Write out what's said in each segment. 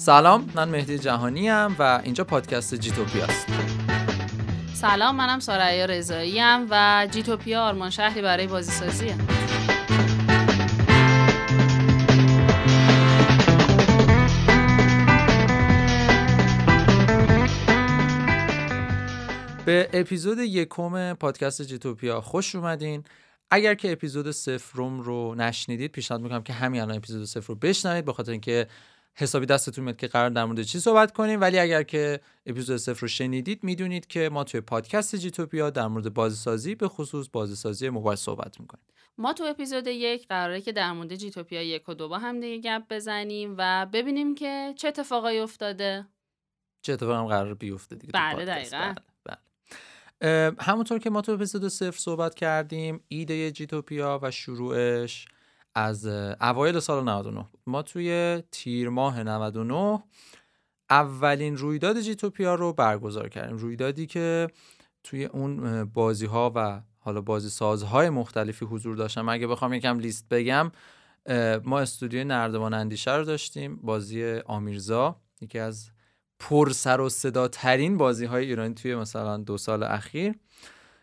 سلام من مهدی جهانی ام و اینجا پادکست جیتوپیا است. سلام منم ساریا رضایی ام و جیتوپیا آرمان شهری برای بازی سازیه به اپیزود یکم پادکست جیتوپیا خوش اومدین. اگر که اپیزود سفرم رو نشنیدید پیشنهاد می‌کنم که همین الان اپیزود صفر رو بشنوید به خاطر اینکه حسابی دستتون میاد که قرار در مورد چی صحبت کنیم ولی اگر که اپیزود صفر رو شنیدید می‌دونید که ما توی پادکست جیتوپیا در مورد بازیسازی به خصوص بازیسازی موبایل صحبت می‌کنیم ما تو اپیزود یک قراره که در مورد جیتوپیا یک و دو با هم دیگه گپ بزنیم و ببینیم که چه اتفاقایی افتاده چه اتفاقی هم قرار بیفته دیگه بله دقیقا بله. بله. همونطور که ما تو اپیزود صفر صحبت کردیم ایده جیتوپیا و شروعش از اوایل سال 99 ما توی تیر ماه 99 اولین رویداد جیتوپیا رو برگزار کردیم. رویدادی که توی اون بازی ها و حالا بازی سازهای مختلفی حضور داشتم. اگه بخوام یکم لیست بگم ما استودیوی نردبان اندیشه رو داشتیم. بازی آمیرزا یکی از پر سر و صدا ترین بازی های ایرانی توی مثلا دو سال اخیر.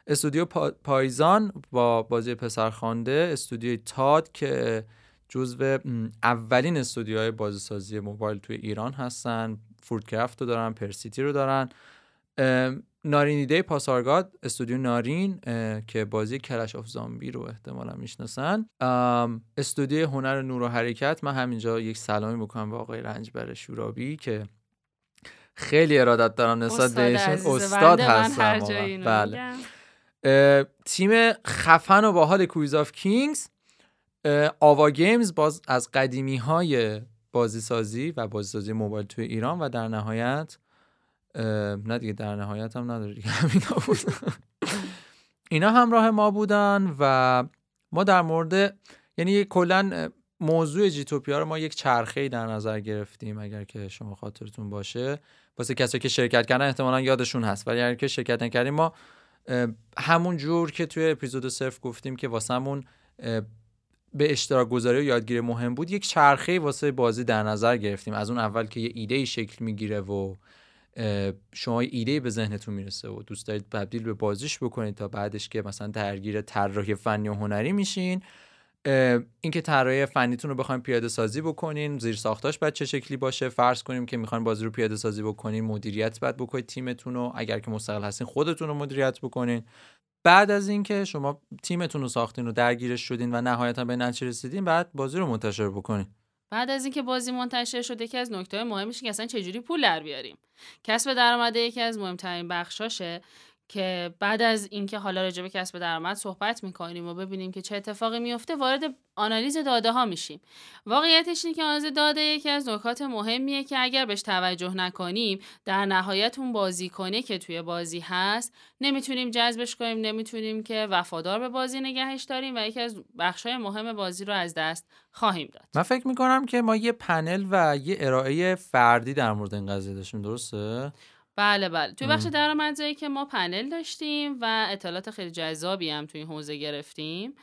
استودیو پایزان با بازی پسرخوانده استودیوی تاد که جزو اولین استودیوهای بازیسازی موبایل توی ایران هستن. فوردکرافت رو دارن پرسیتی رو دارن. نارینیده پاسارگاد استودیو نارین که بازی کلش آف زامبی رو احتمالا می‌شناسن. استودیو هنر نور و حرکت. من همینجا یک سلامی بکنم به آقای رنجبر شورابی که خیلی ارادت دارم نسبت بهشون استاد هستم. بله. تیم خفن و باحال Quiz of Kings Ava Games باز از قدیمی های بازی سازی و بازی سازی موبایل توی ایران و در نهایت نه دیگه در نهایت هم نداره دیگه همینا بود. اینا همراه ما بودن و ما در مورد یعنی کلا موضوع جیتوپیا رو ما یک چرخه در نظر گرفتیم اگر که شما خاطرتون باشه. واسه کسایی که شرکت کردن احتمالا یادشون هست ولی اگر که شرکت نکردیم ما همون جور که توی اپیزود صرف گفتیم که واسمون به اشتراک گذاری و یادگیری مهم بود یک چرخه واسه بازی در نظر گرفتیم. از اون اول که یه ایده شکل می‌گیره و شما ایده به ذهنتون می‌رسه و دوست دارید تبدیل به بازیش بکنید تا بعدش که مثلا درگیر طراحی فنی و هنری میشین. اینکه طراحی فنیتون رو بخوایم پیاده سازی بکنین زیر ساختاش باید چه شکلی باشه؟ فرض کنیم که می‌خواین بازی رو پیاده سازی بکنین مدیریت باید بکنید تیمتون رو اگر که مستقل هستین خودتون رو مدیریت بکنین. بعد از اینکه شما تیمتون رو ساختین و درگیرش شدین و نهایتا به نتیجه رسیدین بعد بازی رو منتشر بکنین. بعد از اینکه بازی منتشر شده یکی از نکته مهمش که اصلا چجوری پول در بیاریم؟ کسب درآمد یکی از مهمترین بخشاشه. که بعد از اینکه حالا راجع به کسب درآمد صحبت می‌کنیم و ببینیم که چه اتفاقی میفته وارد آنالیز داده ها میشیم. واقعیتش اینه که آنالیز داده یکی از نکات مهمیه که اگر بهش توجه نکنیم در نهایت اون بازی کنه که توی بازی هست نمی‌تونیم جذبش کنیم نمی‌تونیم که وفادار به بازی نگهش داریم و یکی از بخشای مهم بازی رو از دست خواهیم داد. من فکر می‌کنم که ما یه پنل و یه ارائه فردی در مورد این قضیه داشتیم درسته؟ بله بله. توی بخش درآمدزایی که ما پنل داشتیم و اطلاعات خیلی جذابی هم توی این حوزه گرفتیم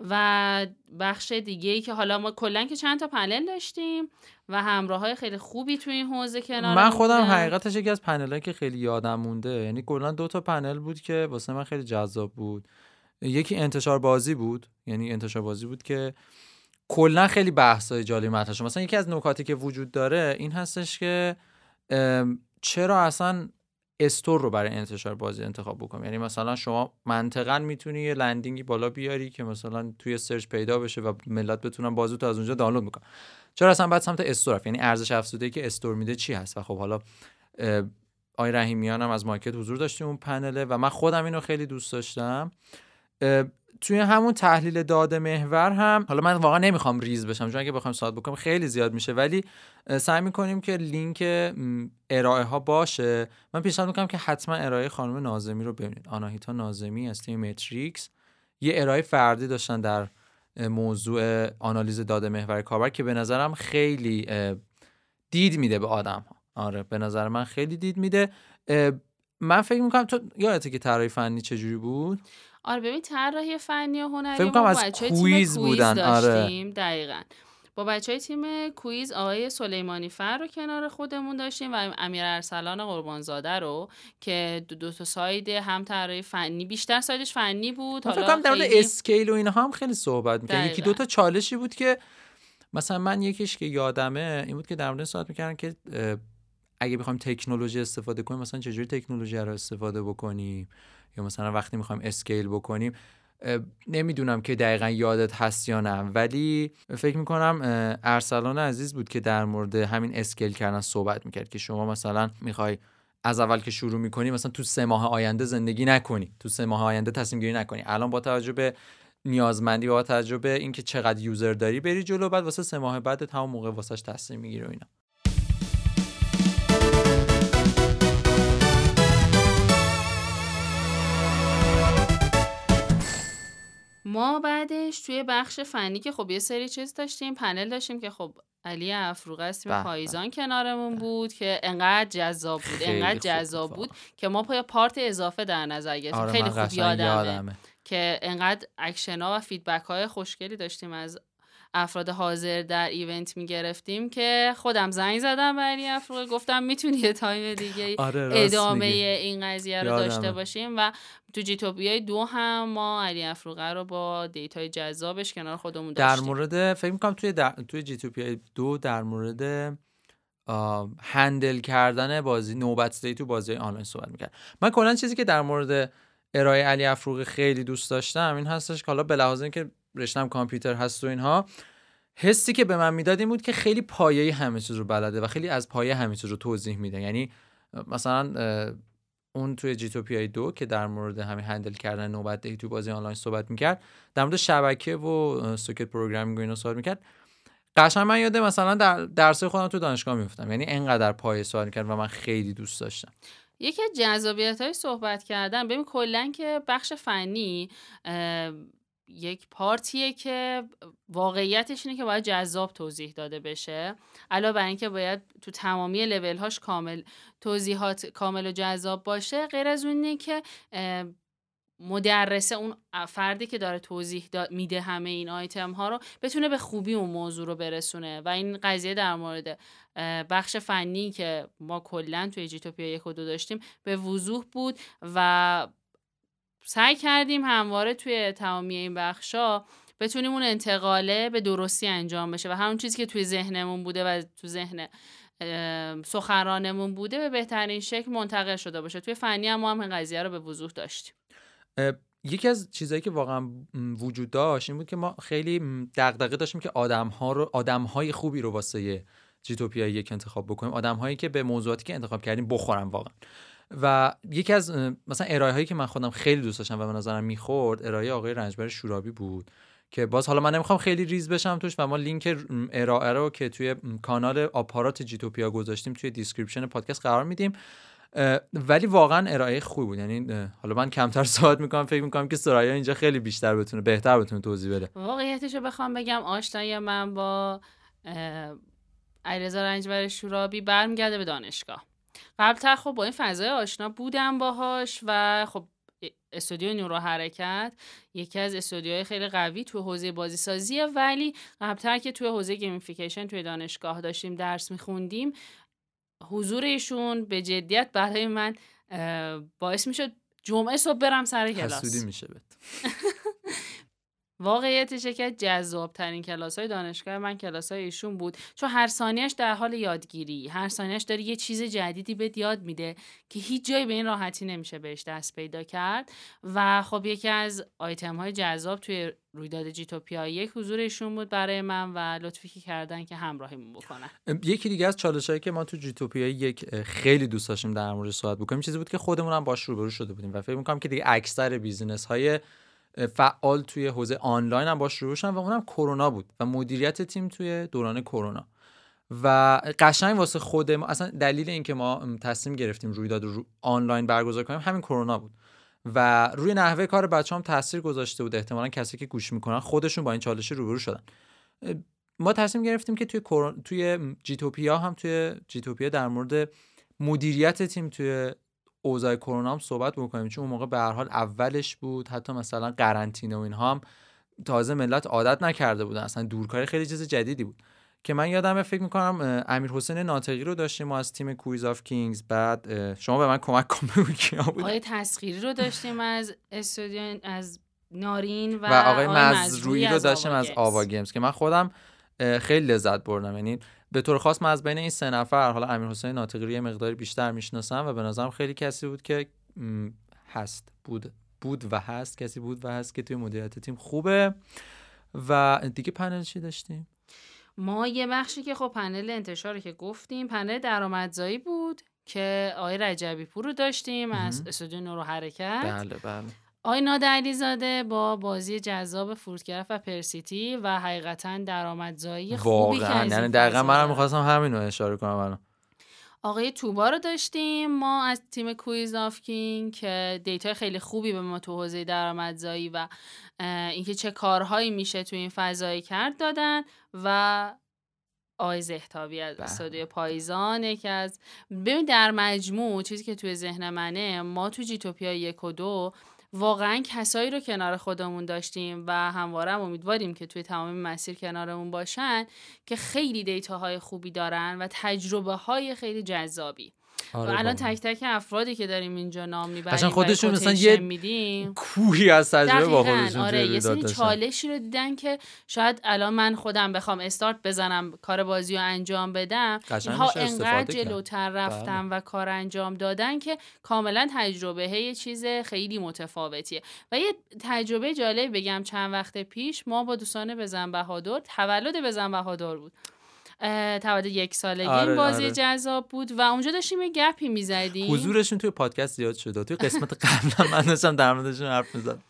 و بخش دیگه ای که حالا ما کلا که چند تا پنل داشتیم و همراه های خیلی خوبی توی این حوزه کنار من خودم حقیقتش یکی از پنل که خیلی یادم مونده یعنی کلا دو تا پنل بود که واسه من خیلی جذاب بود. یکی انتشار بازی بود یعنی انتشار بازی بود که کلا خیلی بحثای جالبی مطرح شد. مثلا یکی از نکاتی که وجود داره این هستش که چرا اصلا استور رو برای انتشار بازی انتخاب بکنم؟ یعنی مثلا شما منطقا می‌تونی یه لندینگی بالا بیاری که مثلا توی سرچ پیدا بشه و ملت بتونن بازی تو از اونجا دانلود می‌کنن چرا اصلا بعد سمت store یعنی ارزش افزوده که store میده چی هست؟ و خب حالا آقای رحیمیان هم از مارکت حضور داشتیم اون پنله و من خودم اینو خیلی دوست داشتم. توی همون تحلیل داده محور هم حالا من واقعا نمی‌خوام ریز بشم چون اگه بخوام ساعت بکنم خیلی زیاد میشه ولی سعی می‌کنیم که لینک ارائه ها باشه. من پیشنهاد می‌کنم که حتما ارائه خانم نازمی رو ببینید. آناهیتا نازمی از تیم Metrix. یه ارائه فردی داشتن در موضوع آنالیز داده محور کاربر که به نظرم خیلی دید میده به آدم ها آره به نظر من خیلی دید میده. من فکر می‌کنم تو یادته که طراحی فنی چجوری بود آره ببین طراحی فنی و هنری فکر کنم از کویز بودن آره. داشتیم آره. دقیقا با بچه های تیم کویز آقای سلیمانی فر رو کنار خودمون داشتیم و امیر ارسلان قربانزاده رو که دو, دو تا side هم طراحی فنی بیشتر side ش فنی بود فکر کنم در خیلی... scale و اینها هم خیلی صحبت می‌کنه یکی دو تا چالشی بود که مثلا من یکیش که یادمه این بود که در مورد صحبت می‌کردن که اگه بخوایم تکنولوژی استفاده کنیم مثلا چجوری تکنولوژی رو استفاده بکنیم؟ یا مثلا وقتی می‌خوایم scale بکنیم نمی‌دونم که دقیقا یادت هست یا نه ولی فکر می‌کنم ارسلان عزیز بود که در مورد همین scale کردن صحبت می‌کرد که شما مثلا می‌خوای از اول که شروع می‌کنی مثلا تو سه ماه آینده زندگی نکنی. تو سه ماه آینده تصمیم گیری نکنی. الان با توجه به نیازمندی با توجه به اینکه چقدر یوزر داری بری جلو بعد واسه سه ماه بعد تمام موقع واسش تصمیم می‌گیری و اینا. ما بعدش توی بخش فنی که خب یه سری چیز داشتیم پنل داشتیم که خب علی افروغ هستیم پاییزان کنارمون بود که انقدر جذاب بود انقدر جذاب بود که ما پای part اضافه در نظر گرفتیم. آره خیلی خوب یادمه, یادمه. که انقدر اکشن ها و feedback های خوشگلی داشتیم از افراد حاضر در event می‌گرفتیم که خودم زنگ زدم به علی افروغ گفتم می‌تونی یه time دیگه آره ادامه این قضیه رو داشته باشیم. و تو جیتوپیای دو هم ما علی افروغه رو با data ی جذابش کنار خودمون داشتیم. در مورد فکر می‌کنم توی در... توی جیتوپیای دو در مورد handle کردن بازی نوبت تو بازی آنلاین صحبت می‌کرد. من کلا چیزی که در مورد ارائه علی افروغی خیلی دوست داشتم این هستش که حالا به لحاظ اینکه رشته‌ام کامپیوتر هست و اینها. حسی که به من می‌داد این بود که خیلی پایه همه چیز رو بلده و خیلی از پایه همه چیز رو توضیح میده. یعنی مثلا اون توی جی تو پی آی دو که در مورد همین handle کردن نوبت دهی تو بازی آنلاین صحبت می‌کرد در مورد شبکه و سوکت پروگرامینگ و اینا صحبت می‌کرد. قشنگ من یاده مثلا در درس خودم تو دانشگاه میفتم یعنی انقدر پایه سوال کرد و من خیلی دوست داشتم. یکی از جذابیت های صحبت کردن ببین کلا که بخش فنی یک پارتیه که واقعیتش اینه که باید جذاب توضیح داده بشه. علاوه بر اینکه باید تو تمامی لول هاش کامل توضیحات کامل و جذاب باشه غیر از اون که مدرسه اون فردی که داره توضیح میده همه این آیتم ها رو بتونه به خوبی اون موضوع رو برسونه. و این قضیه در مورد بخش فنی که ما کلا توی جیتوپیا یک و دو داشتیم به وضوح بود و سعی کردیم همواره توی تمامی این بخشا بتونیم اون انتقاله به درستی انجام بشه و همون چیزی که توی ذهنمون بوده و تو ذهن سخنرانمون بوده به بهترین شکل منتقل شده باشه. توی فنی هم ما هم این قضیه رو به وضوح داشتیم. یکی از چیزهایی که واقعا وجود داشت این بود که ما خیلی دغدغه داشتیم که آدم ها رو آدم های خوبی رو واسه جیتوپیا یک انتخاب بکنیم. آدم هایی که به موضوعاتی که انتخاب کردیم بخورن واقعا. و یکی از مثلا ارائه هایی که من خودم خیلی دوست داشتم و به نظرم می‌خورد ارائه آقای رنجبر شورابی بود که باز حالا من نمی‌خوام خیلی ریز بشم توش و ما لینک ارائه رو که توی کانال آپارات جیتوپیا گذاشتیم توی description پادکست قرار میدیم. ولی واقعا ارائه خوبی بود. یعنی حالا من کمتر صحبت می‌کنم فکر می‌کنم که سرایا اینجا خیلی بیشتر بتونه بهتر بتونه توضیح بده. واقعیتش رو بخوام بگم آشنایی من با علیرضا رنجبر شورابی برمیگرده به دانشگاه. قبلتر خب با این فضای آشنا بودم باهاش و خب استودیو نورو حرکت یکی از استودیوهای خیلی قوی توی حوزه بازی سازیه ولی قبلتر که توی حوزه گیمفیکیشن توی دانشگاه داشتیم درس میخوندیم حضور ایشون به جدیت برای من باعث می‌شد جمعه صبح برم سر کلاس. میشه واقعیتشه که جذاب ترین کلاس های دانشگاه من کلاس های ایشون بود. چون هر ثانیهش در حال یادگیری. هر ثانیهش داره یه چیز جدیدی بهت یاد میده که هیچ جایی به این راحتی نمیشه بهش دست پیدا کرد. و خب یکی از آیتم های جذاب توی رویداد جیتوپیا یک حضور ایشون بود برای من و لطفی که کردن که همراهیمون بکنن. یکی دیگه از چالش هایی که ما تو جیتوپیا یک خیلی دوست داشتیم در مورد صحبت بکنیم چیزی بود که خودمون هم باش روبرو شده بودیم و فکر می‌کنم که دیگه اکثر business های فعال توی حوزه آنلاین هم باش شروع و اونم کرونا بود و مدیریت تیم توی دوران کرونا. و قشنگ واسه خود ما اصلا دلیل اینکه ما تصمیم گرفتیم رویداد رو آنلاین برگزار کنیم همین کرونا بود. و روی نحوه کار بچه هم تاثیر گذاشته بود احتمالا کسی که گوش می‌کنن خودشون با این چالش روبرو شدن. ما تصمیم گرفتیم که توی توی جیتوپیا هم توی جیتوپیا در مورد مدیریت تیم توی اوضاع کرونا هم صحبت بکنیم. چون اون موقع به هر حال اولش بود حتی مثلا قرنطینه و اینها هم تازه ملت عادت نکرده بودن. اصلا دورکاری خیلی چیز جدیدی بود. که من یادم فکر می‌کنم امیر حسین ناطقی رو داشتیم ما از تیم Quiz of Kings بعد شما به من کمک کن بگو کیا بود آقای تسخیری رو داشتیم از استودیو از نارین و, و آقای مزروعی رو داشتیم از Ava Games. که من خودم خیلی لذت بردم. یعنی به طور خاص من از بین این سه نفر حالا امیر حسین ناطقی رو یه مقداری بیشتر می‌شناسم و به نظرم خیلی کسی بود که هست بود بود و هست کسی بود و هست که توی مدیریت تیم خوبه. و دیگه پنل چی داشتیم؟ ما یه بخشی که خب پنل انتشار که گفتیم پنل درآمدزایی بود که آقای رجبی پور رو داشتیم از استودیو نورو حرکت. بله بله. آقای نادر زاده با بازی جذاب Fruitcraft و پرسیتی و حقیقتا درآمدزایی خوبی که از یعنی دقیقا منم می‌خواستم همین رو اشاره کنم الان. آقای توبا رو داشتیم. ما از تیم Quiz of King که data خیلی خوبی به ما تو حوزه درآمدزایی و اینکه چه کارهایی میشه تو این فضایی کرد دادن و آقای زهتابی از بله. استودیو پایزان یکی از ببین در مجموع چیزی که توی ذهن منه ما تو جیتوپیا یک و دو واقعا کسایی رو کنار خودمون داشتیم و همواره هم امیدواریم که توی تمام مسیر کنارمون باشن که خیلی دیتاهای خوبی دارن و تجربه های خیلی جذابی. آره الان تک تک افرادی که داریم اینجا نام می‌بریم خودشون مثلا یه میدیم. کوهی از تجربه با خودشون آره یه سری چالشی رو دیدن که شاید الان من خودم بخوام استارت بزنم کار بازی رو انجام بدم. اینها انقدر جلوتر رفتم بله. و کار انجام دادن که کاملا تجربه یه چیز خیلی متفاوتیه. و یه تجربه جالب بگم چند وقت پیش ما با دوستان بزن بهادر تولد بزن بهادر بود. تولد یک سالگی. آره، این بازی آره. جذاب بود و اونجا داشتیم یه گپی می‌زدیم. حضورشون توی پادکست زیاد شده. توی قسمت قبلا من داشتم در موردشون حرف می‌زدم.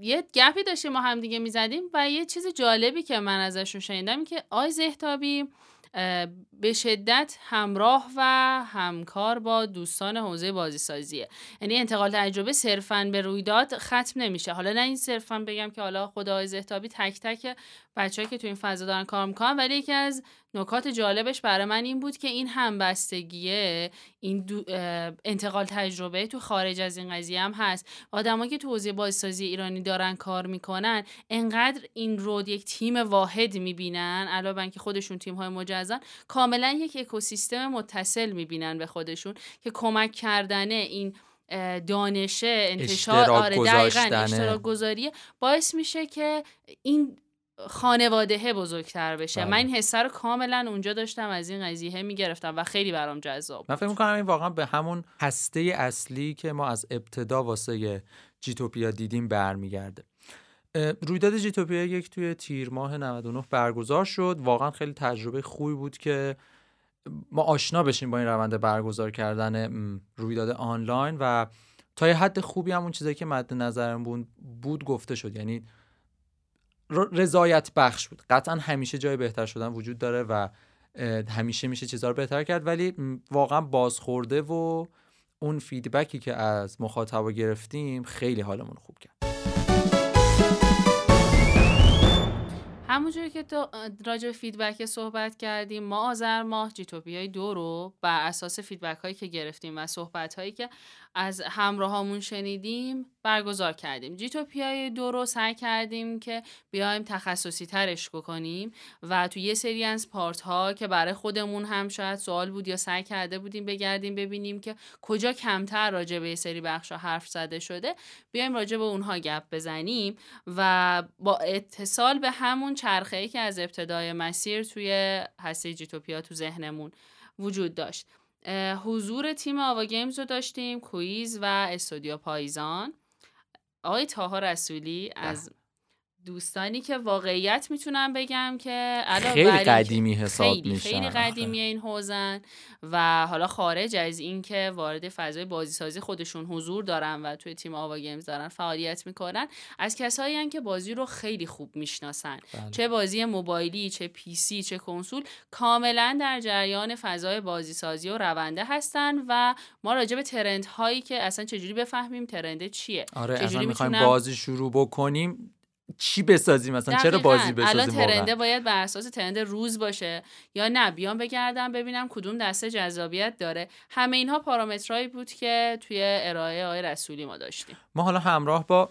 یه گپی داشتیم ما هم دیگه می‌زدیم و یه چیز جالبی که من ازشون شنیدم که آی زهتابی به شدت همراه و همکار با دوستان حوزه بازی سازیه یعنی انتقال تجربه صرفا به رویداد ختم نمیشه. حالا نه این صرفا بگم که حالا خدای زهتابی تک تک بچه‌ای که تو این فضا دارن کار می‌کنن ولی یکی از نکات جالبش برای من این بود که این همبستگیه این انتقال تجربه تو خارج از این قضیه هم هست. آدمایی که تو حوزه بازسازی ایرانی دارن کار می‌کنن انقدر این رود یک تیم واحد می‌بینن علاوه که خودشون تیم های مجزن کاملا یک اکوسیستم متصل می‌بینن به خودشون که کمک کردن این دانشه انتشار آره دقیقا اشتراک گذاریه باعث میشه که این خانواده بزرگتر بشه. بله. من این حسه رو کاملا اونجا داشتم از این قضیه می‌گرفتم و خیلی برام جذاب من فکر می‌کنم این واقعا به همون هسته اصلی که ما از ابتدا واسه جیتوپیا دیدیم برمیگرده. رویداد جیتوپیا یک توی تیر ماه 99 برگزار شد. واقعا خیلی تجربه خوبی بود که ما آشنا بشیم با این روند برگزار کردن رویداد آنلاین و تا یه حد خوبی همون چیزایی که مد نظرم بود, بود گفته شد. یعنی رضایت بخش بود. قطعا همیشه جای بهتر شدن وجود داره و همیشه میشه چیزها رو بهتر کرد ولی واقعا بازخورده و اون فیدبکی که از مخاطبا گرفتیم خیلی حالمون خوب کرد. همونجوری که تو راجع به feedback صحبت کردیم ما آذر ماه جیتوپیای دو رو بر اساس feedback هایی که گرفتیم و صحبت هایی که از همراهامون شنیدیم برگزار کردیم. جیتوپیای دو رو سعی کردیم که بیایم تخصصی ترش کنیم و تو یه سری از part ها که برای خودمون هم شاید سوال بود یا سعی کرده بودیم بگردیم ببینیم که کجا کمتر راجع به سری بخش حرف زده شده بیایم راجع به اونها گپ بزنیم و با اتصال به همون چرخه ای که از ابتدای مسیر توی هسته جیتوپیا تو ذهنمون وجود داشت. حضور تیم آوا Games رو داشتیم Quiz و استودیو پایزان آقای طاها رسولی از دوستانی که واقعیت می‌تونم بگم که خیلی قدیمی حساب خیلی میشن. خیلی قدیمی این حوزن و حالا خارج از اینکه وارد فضای بازی سازی خودشون حضور دارن و توی تیم آوا Games دارن فعالیت می‌کنن از کسایی که بازی رو خیلی خوب می‌شناسن. بله. چه بازی موبایلی چه پی سی چه کنسول کاملا در جریان فضای بازی سازی و رونده هستن و ما راجع به ترند هایی که اصلا چجوری بفهمیم ترند چیه؟ آره چجوری می‌خوایم بازی شروع بکنیم. چی بسازیم مثلا؟ چرا بازی بسازیم الان ترنده باید بر اساس ترند روز باشه. یا نه بیام بگردم ببینم کدوم دسته جذابیت داره. همه اینها پارامترهایی بود که توی ارائه آقای رسولی ما داشتیم. ما حالا همراه با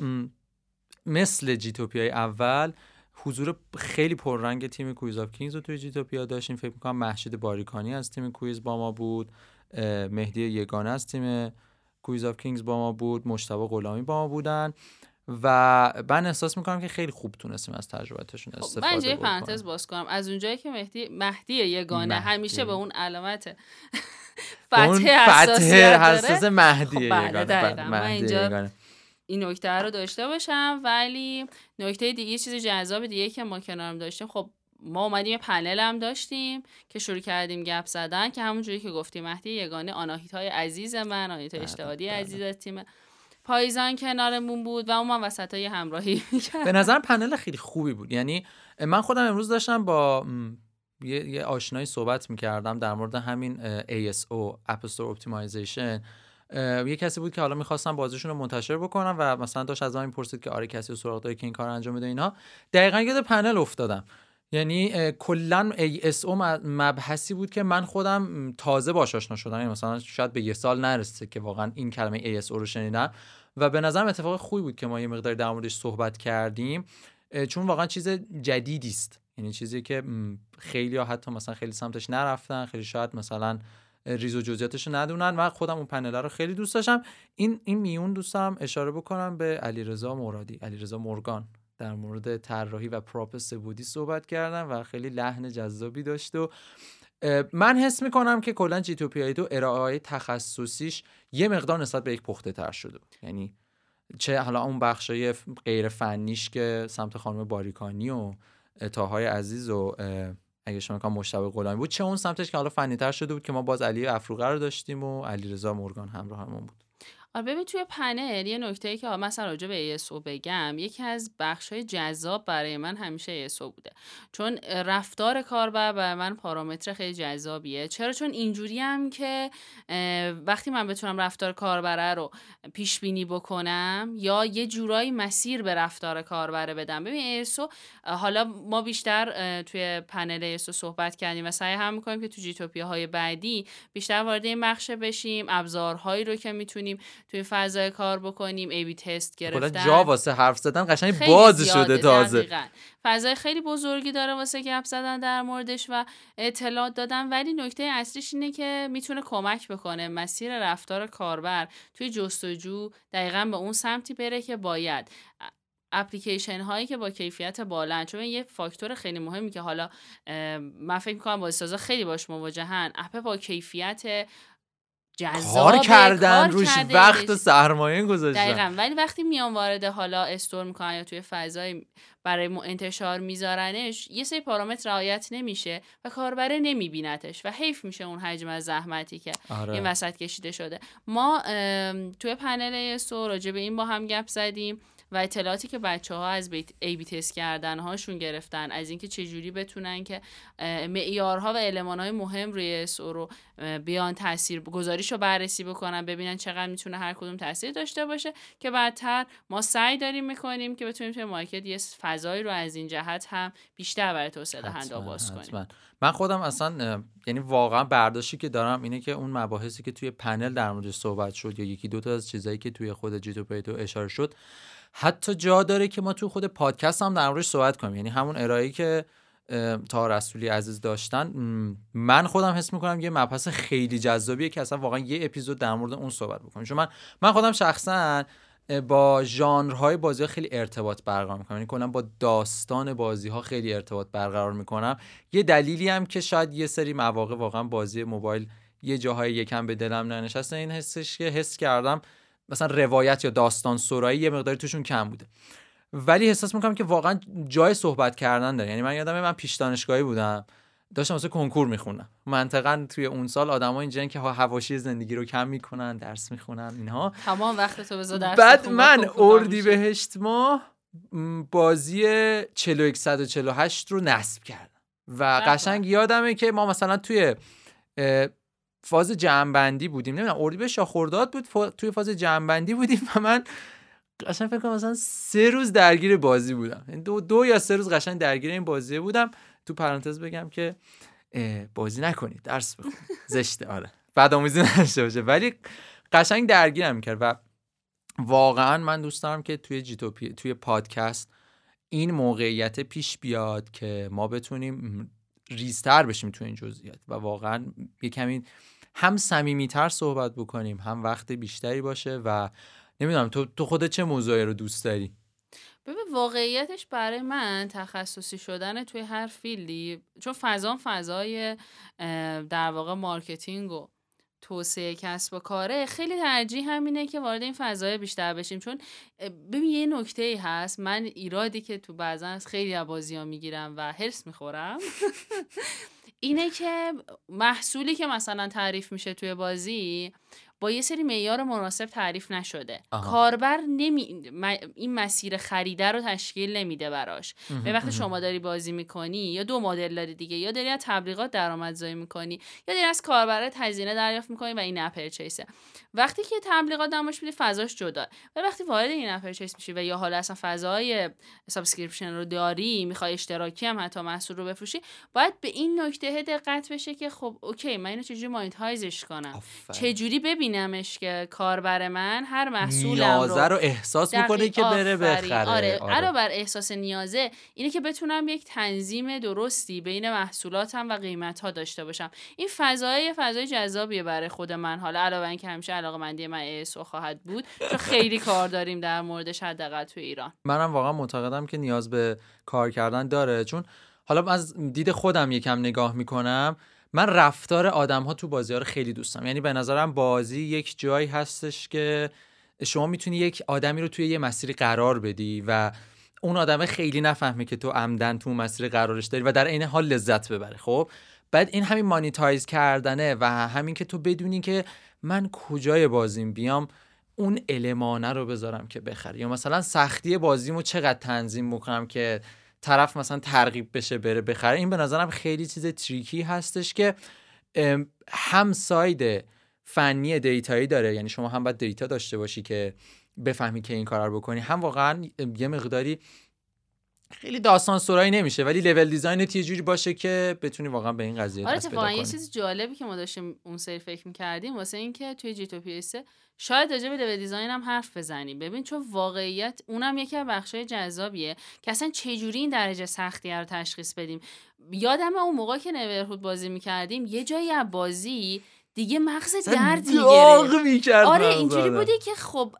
مثل جیتوپیای اول حضور خیلی پررنگ تیم Quiz of Kings رو توی جیتوپیا داشتیم. فکر می‌کنم مهشید باریکانی از تیم Quiz با ما بود. مهدی یگانه از تیم Quiz of Kings با ما بود. مجتبی غلامی با ما بودن. و من احساس می‌کنم که خیلی خوب تونستیم از تجربتشون خب، استفاده کنیم من پرانتز باز کنم. از اونجایی که مهدی مهدی یگانه همیشه به اون علامت فتح حساس مهدی خب بله من اینجا این نکته رو داشته باشم ولی نکته دیگه چیز جذاب دیگه که ما کنارم داشتیم. خب ما اومدیم یه پنل هم داشتیم که شروع کردیم گپ زدن که همونجوری که گفتیم مهدی یگانه آناهیت های عزیز من آناهیت بله، اشتهادی بله. عزیز تیم پایزان کنارمون بود و اون من وسط های همراهی به نظر پنل خیلی خوبی بود. یعنی من خودم امروز داشتم با یه, یه آشنایی صحبت می‌کردم در مورد همین ASO App Store Optimization. یه کسی بود که حالا می‌خواستم بازیشون رو منتشر بکنم و مثلا داشت از من می‌پرسید که آره کسی سراغ داره که این کار انجام میده اینا. دقیقا یاد پنل افتادم. یعنی کلا ASO مبحثی بود که من خودم تازه باش آشنا شدم. یعنی مثلا شاید به یه سال نرسه که واقعا این کلمه ASO رو شنیدم. و به نظرم اتفاق خوبی بود که ما یه مقدار در موردش صحبت کردیم. چون واقعا چیز جدیدی است. یعنی چیزی که خیلی ها حتی مثلا خیلی سمتش نرفتن. خیلی شاید مثلا ریز و جزئیاتش ندونن. و خودم اون پنل رو خیلی دوست داشتم. این این میون دوستم اشاره بکنم به علیرضا مرادی. علیرضا مورگان. در مورد طراحی و پراپ سبودی صحبت کردم و خیلی لحن جذابی داشت و من حس می‌کنم که کلا جی تو پی دو ارائه تخصصیش یه مقدار نسبت به یک پخته تر شده. یعنی چه حالا اون بخشای غیر فنیش که سمت خانم باریکانی و تاهای عزیز و اگه شما کام مشتبه غلامی بود چه اون سمتش که حالا فنی تر شده بود که ما باز علی افروغه رو داشتیم و علیرضا مورگان همراه همون بود. آره ببین توی پنل یه نکته ای که مثلا راجع به ESO بگم یکی از بخش های جذاب برای من همیشه ESO بوده. چون رفتار کاربر برای من پارامتر خیلی جذابیه. چرا؟ چون اینجوری هم که وقتی من بتونم رفتار کاربره رو پیش بینی بکنم یا یه جورایی مسیر به رفتار کاربره بدم. ببین ESO حالا ما بیشتر توی پنل ESO صحبت کردیم و سعی هم می‌کنیم که تو جیتوپیا های بعدی بیشتر وارد این بخش بشیم ابزارهایی رو که می‌تونیم توی فضای کار بکنیم ای بی تست گرفتن. جا واسه حرف زدن قشنگ باز شده تازه. فضای خیلی بزرگی داره واسه گپ زدن در موردش و اطلاعات دادن. ولی نکته اصلیش اینه که می‌تونه کمک بکنه مسیر رفتار کاربر توی جستجو دقیقا به اون سمتی بره که باید. اپلیکیشن هایی که با کیفیت بالا چون یه فاکتور خیلی مهمی که حالا من فکر می‌کنم با خیلی باش مواجهن اپ با کیفیت کار کردن روش وقت و سرمایه گذاشتن. دقیقا. ولی وقتی میان وارد حالا استور می‌کنن یا توی فضای برای انتشار میذارنش یه سری پارامتر رعایت نمیشه و کاربره نمیبینتش و حیف میشه اون حجم از زحمتی که آره. این وسط کشیده شده. ما توی پنل استور راجع به این با هم گپ زدیم. و اطلاعاتی که بچه ها از ای بی تست کردن هاشون گرفتن از اینکه چجوری بتونن که معیارها و علمان های مهم روی اسو رو بیان تاثیر گذاریش رو بررسی بکنن ببینن چقدر می‌تونه هر کدوم تاثیر داشته باشه. که بعدتر ما سعی داریم می‌کنیم که بتونیم توی مارکت یه فضایی رو از این جهت هم بیشتر برای توسعه دهنده باز کنیم. من خودم اصلا یعنی واقعا برداشتی که دارم اینه که اون مباحثی که توی پنل در موردش صحبت شد یا یکی دو تا از چیزایی که توی خود جیتو اشاره شد حتی جا داره که ما تو خود پادکست هم در موردش صحبت کنیم. یعنی همون ارائه‌ای که تا رسولی عزیز داشتن من خودم حس می‌کنم یه مبحث خیلی جذابیه که اصلا واقعا یه اپیزود در مورد اون صحبت بکنیم. چون من من خودم شخصا با ژانرهای بازی ها خیلی ارتباط برقرار می‌کنم. یعنی کلا با داستان بازی ها خیلی ارتباط برقرار می‌کنم. یه دلیلی هم که شاید یه سری مواقع واقعا بازی موبایل یه جاهای یکم به دلم ننشسته این حسش که حس کردم مثلا روایت یا داستان سرایی یه مقداری توشون کم بوده. ولی احساس می‌کنم که واقعا جای صحبت کردن داره. یعنی من یادم من پیش دانشگاهی بودم. داشتم واسه کنکور می‌خونم منطقا توی اون سال آدما اینجن که حواشی زندگی رو کم می‌کنن درس می‌خونن اینها. تمام وقت تو بذار درس بعد من اردی بهشت ماه بازی 4148 رو نصب کردم. و قشنگ یادمه که ما مثلا توی فاز جمعبندی بودیم. نمی‌دونم اردیبهشت یا خرداد بود توی فاز جمعبندی بودیم و من قشنگ فکر کنم مثلا سه روز درگیر بازی بودم. یعنی دو, دو یا سه روز قشنگ درگیر این بازی بودم. تو پرانتز بگم که بازی نکنید درس بخونید زشته آره. بعد آموزی نشه باشه. ولی قشنگ درگیرم کرد و واقعا من دوست دارم که توی جیتوپی توی پادکست این موقعیت پیش بیاد که ما بتونیم ریزتر بشیم تو این جزئیات و واقعا یه کمی هم صمیمیتر صحبت بکنیم هم وقت بیشتری باشه و نمی‌دونم تو تو خودت چه موضوعی رو دوست داری؟ ببین واقعیتش برای من تخصصی شدن توی هر فیلدی چون فضا فضای در واقع marketing و توسعه کسب و کاره. خیلی ترجیح همینه که وارد این فضای بیشتر بشیم. چون ببین یه نکته ای هست. من ایرادی که تو بعضا از خیلی بازی ها می‌گیرم و حرص می‌خورم اینه که محصولی که مثلا تعریف میشه توی بازی با یه سری معیار مناسب تعریف نشده. کاربر نمی... این مسیر خریده رو تشکیل نمیده براش. به وقتی شما داری بازی می‌کنی یا دو مدل داری دیگه یا داری از تبلیغات درآمدزایی می‌کنی یا داری از کاربر هزینه دریافت می‌کنی و in-app purchase ه وقتی که تبلیغات نمایش میدی فضاش جدا. و وقتی وارد in-app purchase میشی و یا حالا اصلا فضای subscription رو داری می‌خوای اشتراکی هم حتی محصول رو بفروشی باید به این نکته دقت بشه که خب okay من اینو چجوری monetize ش کنم؟ چجوری ببینمش که کاربر من هر محصولم نیازه رو احساس می‌کنه که بره بخره. آره, آره. علاوه بر احساس نیازه اینه که بتونم یک تنظیم درستی بین محصولاتم و قیمت ها داشته باشم. این فضای فضای جذابیه برای خود من. حالا علاوه اینکه همیشه علاقه مندی من این سو خواهد بود چون خیلی کار داریم در موردش حداقل تو ایران. منم واقعا معتقدم که نیاز به کار کردن داره. چون حالا از دید خودم یکم نگاه می‌کنم. من رفتار آدم ها تو بازی ها رو خیلی دوستم یعنی به نظرم بازی یک جایی هستش که شما می‌تونی یک آدمی رو توی یه مسیری قرار بدی و اون آدم خیلی نفهمه که تو عمدن تو مسیر قرارش داری و در این حال لذت ببره خب؟ بعد این همین مانیتایز کردنه و همین که تو بدونی که من کجای بازیم بیام اون المانه رو بذارم که بخره یا مثلا سختی بازیمو چقدر تنظیم بکنم که طرف مثلا ترغیب بشه بره بخره. این به نظرم خیلی چیز tricky هستش که هم side فنی data یی داره. یعنی شما هم باید data داشته باشی که بفهمی که این کار رو بکنی. هم واقعا یه مقداری خیلی داستان سرایی نمیشه ولی level design یه جوری باشه که بتونی واقعا به این قضیه آره اتفاقا یه چیز جالبی که ما داشتیم اون سری فکر می‌کردیم واسه اینکه توی جی تو پی شاید راجع به لول دیزاین هم حرف بزنیم. ببین چون واقعیت اونم یکی از بخشای جذابیه که اصلا چجوری این درجه سختی رو تشخیص بدیم. یادم اون موقع که نورهود بازی می‌کردیم یه جایی از بازی دیگه مغز درد می‌گیره آره اینجوری بودی که خب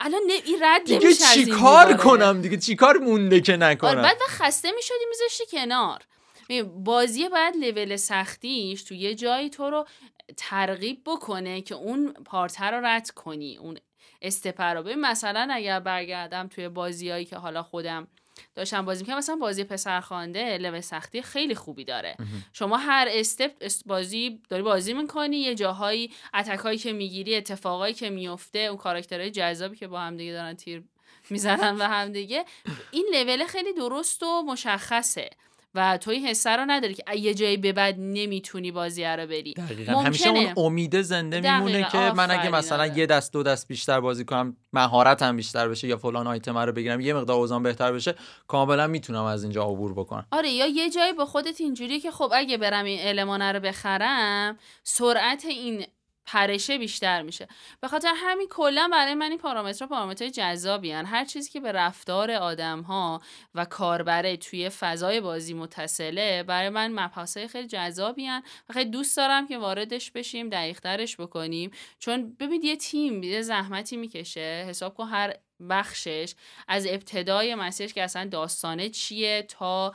الان این رد دیگه چیکار کنم دیگه؟ چیکار مونده که نکنم آره بعد خسته می‌شدی میذاشتی کنار. بازی باید لول سختیش تو یه جایی تو رو ترغیب بکنه که اون پارتر رو رد کنی اون استپر رو. مثلا اگر برگردم توی بازیایی که حالا خودم داشتم بازی می‌کنم مثلا بازی پسرخوانده لول سختی خیلی خوبی داره. شما هر استپ بازی داری بازی می‌کنی یه جاهایی اتک هایی که می‌گیری اتفاقایی که میفته اون کاراکترهای جذابی که با هم دیگه دارن تیر می‌زنن و هم دیگه این لول خیلی درست و مشخصه. و تو این حسه رو نداری که یه جایی به بعد نمی‌تونی بازی رو بری. دقیقا. همیشه اون امید زنده میمونه که من اگه مثلا یه دست دو دست بیشتر بازی کنم مهارتم بیشتر بشه یا فلان آیتم رو بگیرم یه مقدار اوزان بهتر بشه کاملا می‌تونم از اینجا عبور بکنم. آره یا یه جایی به خودت اینجوری که خب اگه برم این المانه رو بخرم سرعت این پرشه بیشتر میشه به خاطر همین کلا برای من این پارامترها پارامترهای جذابی هن. هر چیزی که به رفتار آدم ها و کاربره توی فضای بازی متصله برای من مبحثای خیلی جذابی هن. و خیلی دوست دارم که واردش بشیم دقیقترش بکنیم چون ببینید یه تیم یه زحمتی می‌کشه حساب کن هر بخشش از ابتدای مسیرش که اصلا داستانه چیه تا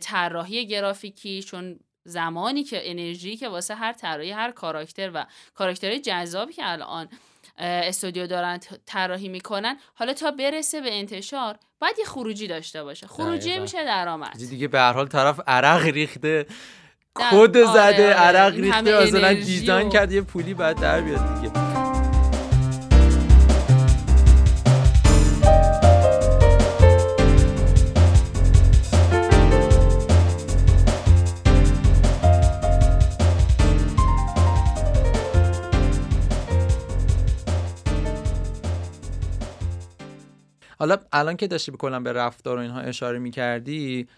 طراحی گرافیکی چون زمانی که انرژی که واسه هر طراحی هر کاراکتر و کاراکترهای جذابی که الان استودیو دارن طراحی می‌کنن حالا تا برسه به انتشار باید یه خروجی داشته باشه. خروجی میشه درآمد. دیگه به هر حال طرف عرق ریخته کد زده آره، عرق ریخته مثلا دیزاین کرد یه پولی بعد در بیاد دیگه. حالا الان که داشتی بکنم به رفتار و اینها اشاره می‌کردی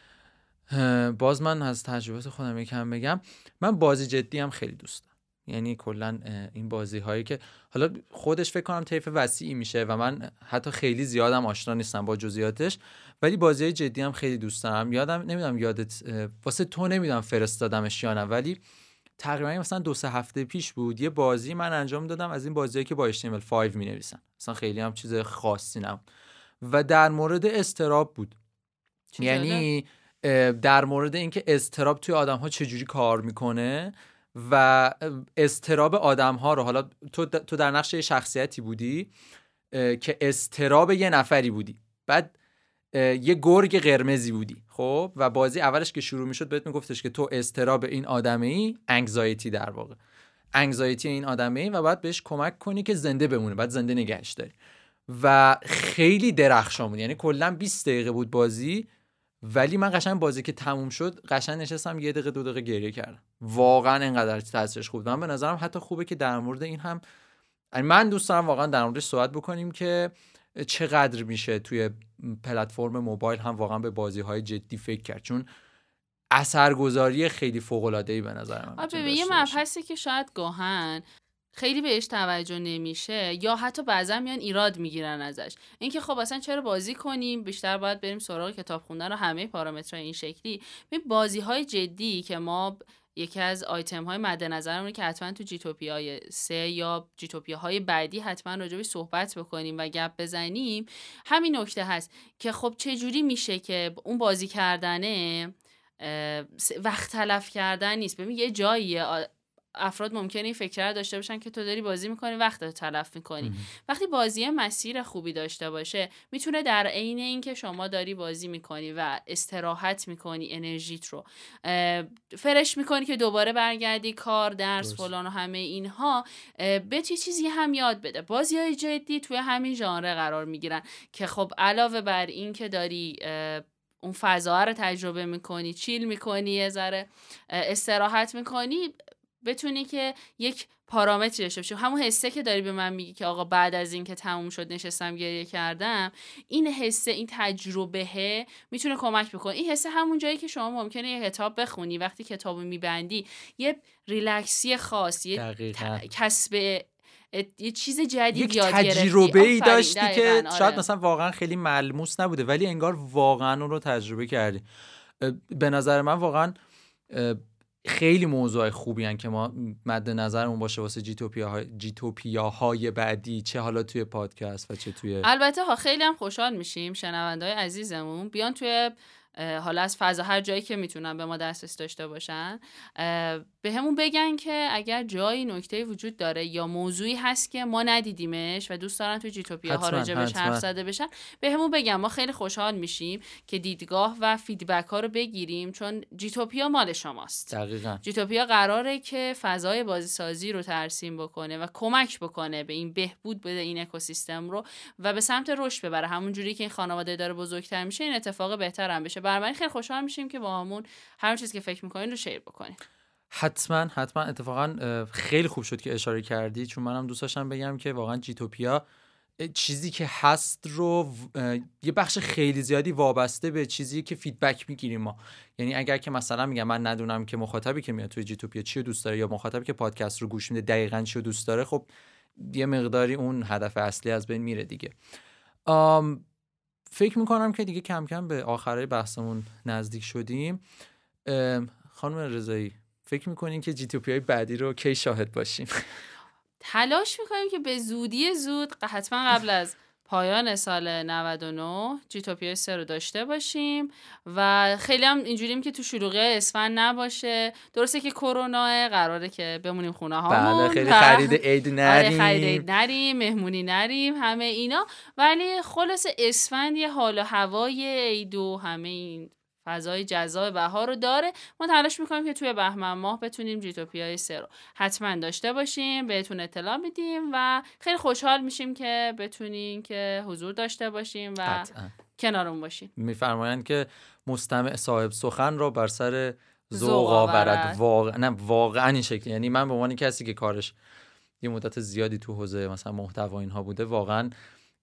باز من از تجربه خودم یکم بگم من بازی جدی هم خیلی دوست دارم. یعنی کلا این بازی هایی که حالا خودش فکر کنم طیف وسیعی میشه و من حتی خیلی زیادم آشنا نیستم با جزئیاتش ولی بازی های جدی هم خیلی دوست دارم. یادم نمی‌دونم یادت واسه تو نمی‌دونم فرستادمش یا نه ولی تقریبا مثلا دو سه هفته پیش بود یه بازی من انجام دادم از این بازیایی که با HTML5 می نویسن مثلا خیلی هم چیز خاصی نبود. و در مورد استراب بود. یعنی در مورد اینکه استراب توی آدم ها چجوری کار می‌کنه و استراب آدم ها رو حالا تو, تو در نقش شخصیتی بودی که استراب یه نفری بودی. بعد یه گرگ قرمزی بودی خب؟ و بازی اولش که شروع می‌شد بهت میگفتش که تو استراب این آدمه ای انگزایتی در واقع. انگزایتی این آدمه ای و باید بهش کمک کنی که زنده بمونه بعد زنده نگهش داری. و خیلی درخشان بود. یعنی کلا 20 دقیقه بود بازی ولی من قشنگ بازی که تموم شد قشنگ نشستم یه دقیقه دو دقیقه گریه کردم. واقعا اینقدر تاثیرش خوب من به نظرم حتی خوبه که در مورد این هم من دوست دارم واقعا در موردش صحبت بکنیم که چقدر میشه توی پلتفرم موبایل هم واقعا به بازی های جدی فکر کرد. چون اثرگذاری خیلی فوق العاده ای به نظر من ببین یه مبحثی که شاید گاهن خیلی بهش توجه نمیشه یا حتی بعضا میان ایراد می‌گیرن ازش. اینکه خب اصلا چرا بازی کنیم؟ بیشتر باید بریم سراغ کتاب خوندن و همه پارامترهای این شکلی. ببین بازی های جدی که ما یکی از آیتم های مد نظرمونه که حتما تو جیتوپیا های سه یا جیتوپیا های بعدی حتما راجبی صحبت بکنیم و گپ بزنیم. همین نکته هست که خب چه جوری میشه که اون بازی کردنه وقت تلف کردن نیست. ببین یه جاییه افراد ممکنه این فکر داشته باشن که تو داری بازی می‌کنی وقت رو تلف می‌کنی. وقتی بازی مسیر خوبی داشته باشه می‌تونه در عین اینکه شما داری بازی می‌کنی و استراحت می‌کنی انرژیت رو. فرش می‌کنی که دوباره برگردی کار درس فلان و همه اینها به چیزی هم یاد بده. بازی های جدی توی همین ژانر قرار می‌گیرن که خب علاوه بر این که داری اون فضا رو تجربه می‌کنی چیل می‌کنی یه ذره استراحت می‌کنی بتونی که یک پارامتری داشته باشی. همون حسه که داری به من میگی که آقا بعد از اینکه تموم شد نشستم گریه کردم این حسه این تجربه می‌تونه کمک بکنه. این حسه همون جایی که شما ممکنه یه کتاب بخونی. وقتی کتابو میبندی یه ریلکسی خاص یه کسب یه چیز جدید یاد تجربه ای داشتی که آره. شاید مثلا واقعا خیلی ملموس نبوده ولی انگار واقعا اون رو تجربه کردی. به نظر من واقعا خیلی موضوع خوبی هن که ما مد نظرمون باشه واسه جیتوپیا های بعدی چه حالا توی پادکست و چه توی البته ها خیلی هم خوشحال میشیم. شنونده های عزیزمون. بیان توی حالا از فضا هر جایی که می‌تونن به ما دسترسی داشته باشن به همون بگن که اگر جایی نکته وجود داره یا موضوعی هست که ما ندیدیمش و دوست دارن تو جیتوپیا ها راجبش حرف زده بشن به همون بگن ما خیلی خوشحال میشیم که دیدگاه و فیدبک ها رو بگیریم چون جیتوپیا مال شماست. دقیقا. جیتوپیا قراره که فضای بازی سازی رو ترسیم بکنه و کمک بکنه به این بهبود بده این اکوسیستم رو و به سمت رشد ببره. همون جوری که این خانواده داره بزرگتر میشه این اتفاق بهتر هم بشه. بنابراین خیلی خوشحال میشیم که با همون هر چیزی که فکر می‌کنین رو شیر بکنیم حتما حتما. اتفاقا خیلی خوب شد که اشاره کردی چون منم دوست داشتم بگم که واقعا جیتوپیا چیزی که هست رو یه بخش خیلی زیادی وابسته به چیزی که فیدبک می‌گیریم ما. یعنی اگر که مثلا میگم من ندونم که مخاطبی که میاد توی جیتوپیا چی دوست داره یا مخاطبی که پادکست رو گوش میده دقیقا چی دوست داره خب یه مقداری اون هدف اصلی از بین میره دیگه. فکر می‌کنم که دیگه کم کم به آخرای بحثمون نزدیک شدیم. خانم رضایی فکر می‌کنین که جی های بعدی رو کی شاهد باشیم؟ تلاش می‌کنیم که به زودی زود حتما قبل از پایان سال 99 جیتوپیا 3 رو داشته باشیم و خیلی هم اینجوریم که تو شروع اسفند نباشه. درسته که کرونا قراره که بمونیم خونه ها بله خیلی خرید عید نریم آره، خرید عید نریم. مهمونی نریم همه اینا. ولی خلاص اسفند یه حال و هوای عید و همه این فضای جذاب بهار رو داره. ما تلاش می‌کنیم که توی بهمن ماه بتونیم جیتوپیای سه رو حتما داشته باشیم بهتون اطلاع میدیم و خیلی خوشحال میشیم که بتونیم که حضور داشته باشیم و کنارمون باشیم میفرمایند که مستمع صاحب سخن رو بر سر ذوق آورد. واقعا نه واقعا این شکلی. یعنی من به عنوان کسی که کارش یه مدت زیادی تو حوزه مثلا محتوا اینها بوده واقعا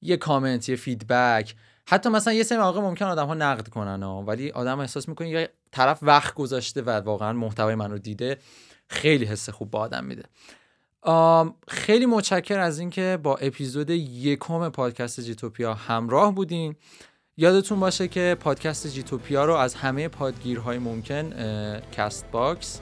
یه کامنت یه فیدبک حتی مثلا یه سری مواقع ممکن آدم ها نقد کنن ها. ولی آدم احساس می‌کنه یه طرف وقت گذاشته و واقعا محتوای من رو دیده خیلی حس خوب با آدم میده خیلی متشکر از اینکه با اپیزود یکم پادکست جیتوپیا همراه بودین یادتون باشه که پادکست جیتوپیا رو از همه پادگیرهای ممکن Castbox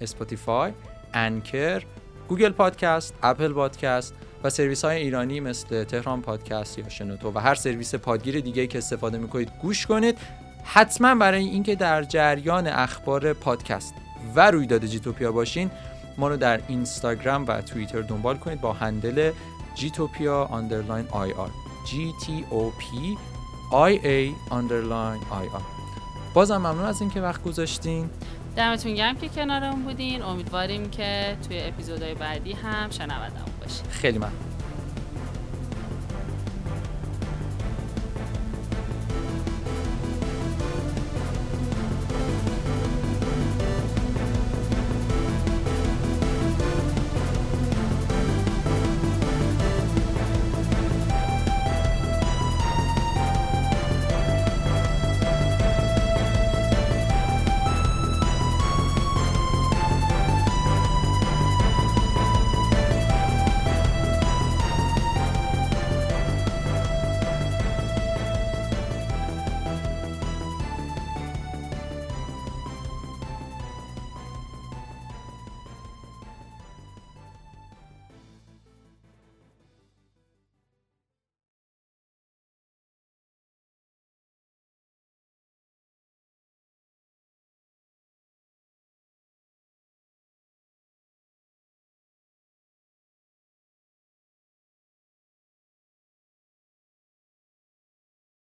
Spotify Anchor Google Podcast Apple Podcast و سرویس های ایرانی مثل تهران پادکست یا شنوتو و هر سرویس پادگیر دیگه که استفاده می‌کنید گوش کنید. حتما برای اینکه در جریان اخبار پادکست و رویداد جیتوپیا باشین ما رو در اینستاگرام و توییتر دنبال کنید با handle جیتوپیا underline IR G T O P I A underline IR بازم ممنون از اینکه وقت گذاشتین. دمتون گرم که کنارمون بودین. امیدواریم که توی اپیزودهای بعدی هم شنوندمون باشین. خیلی ممنون.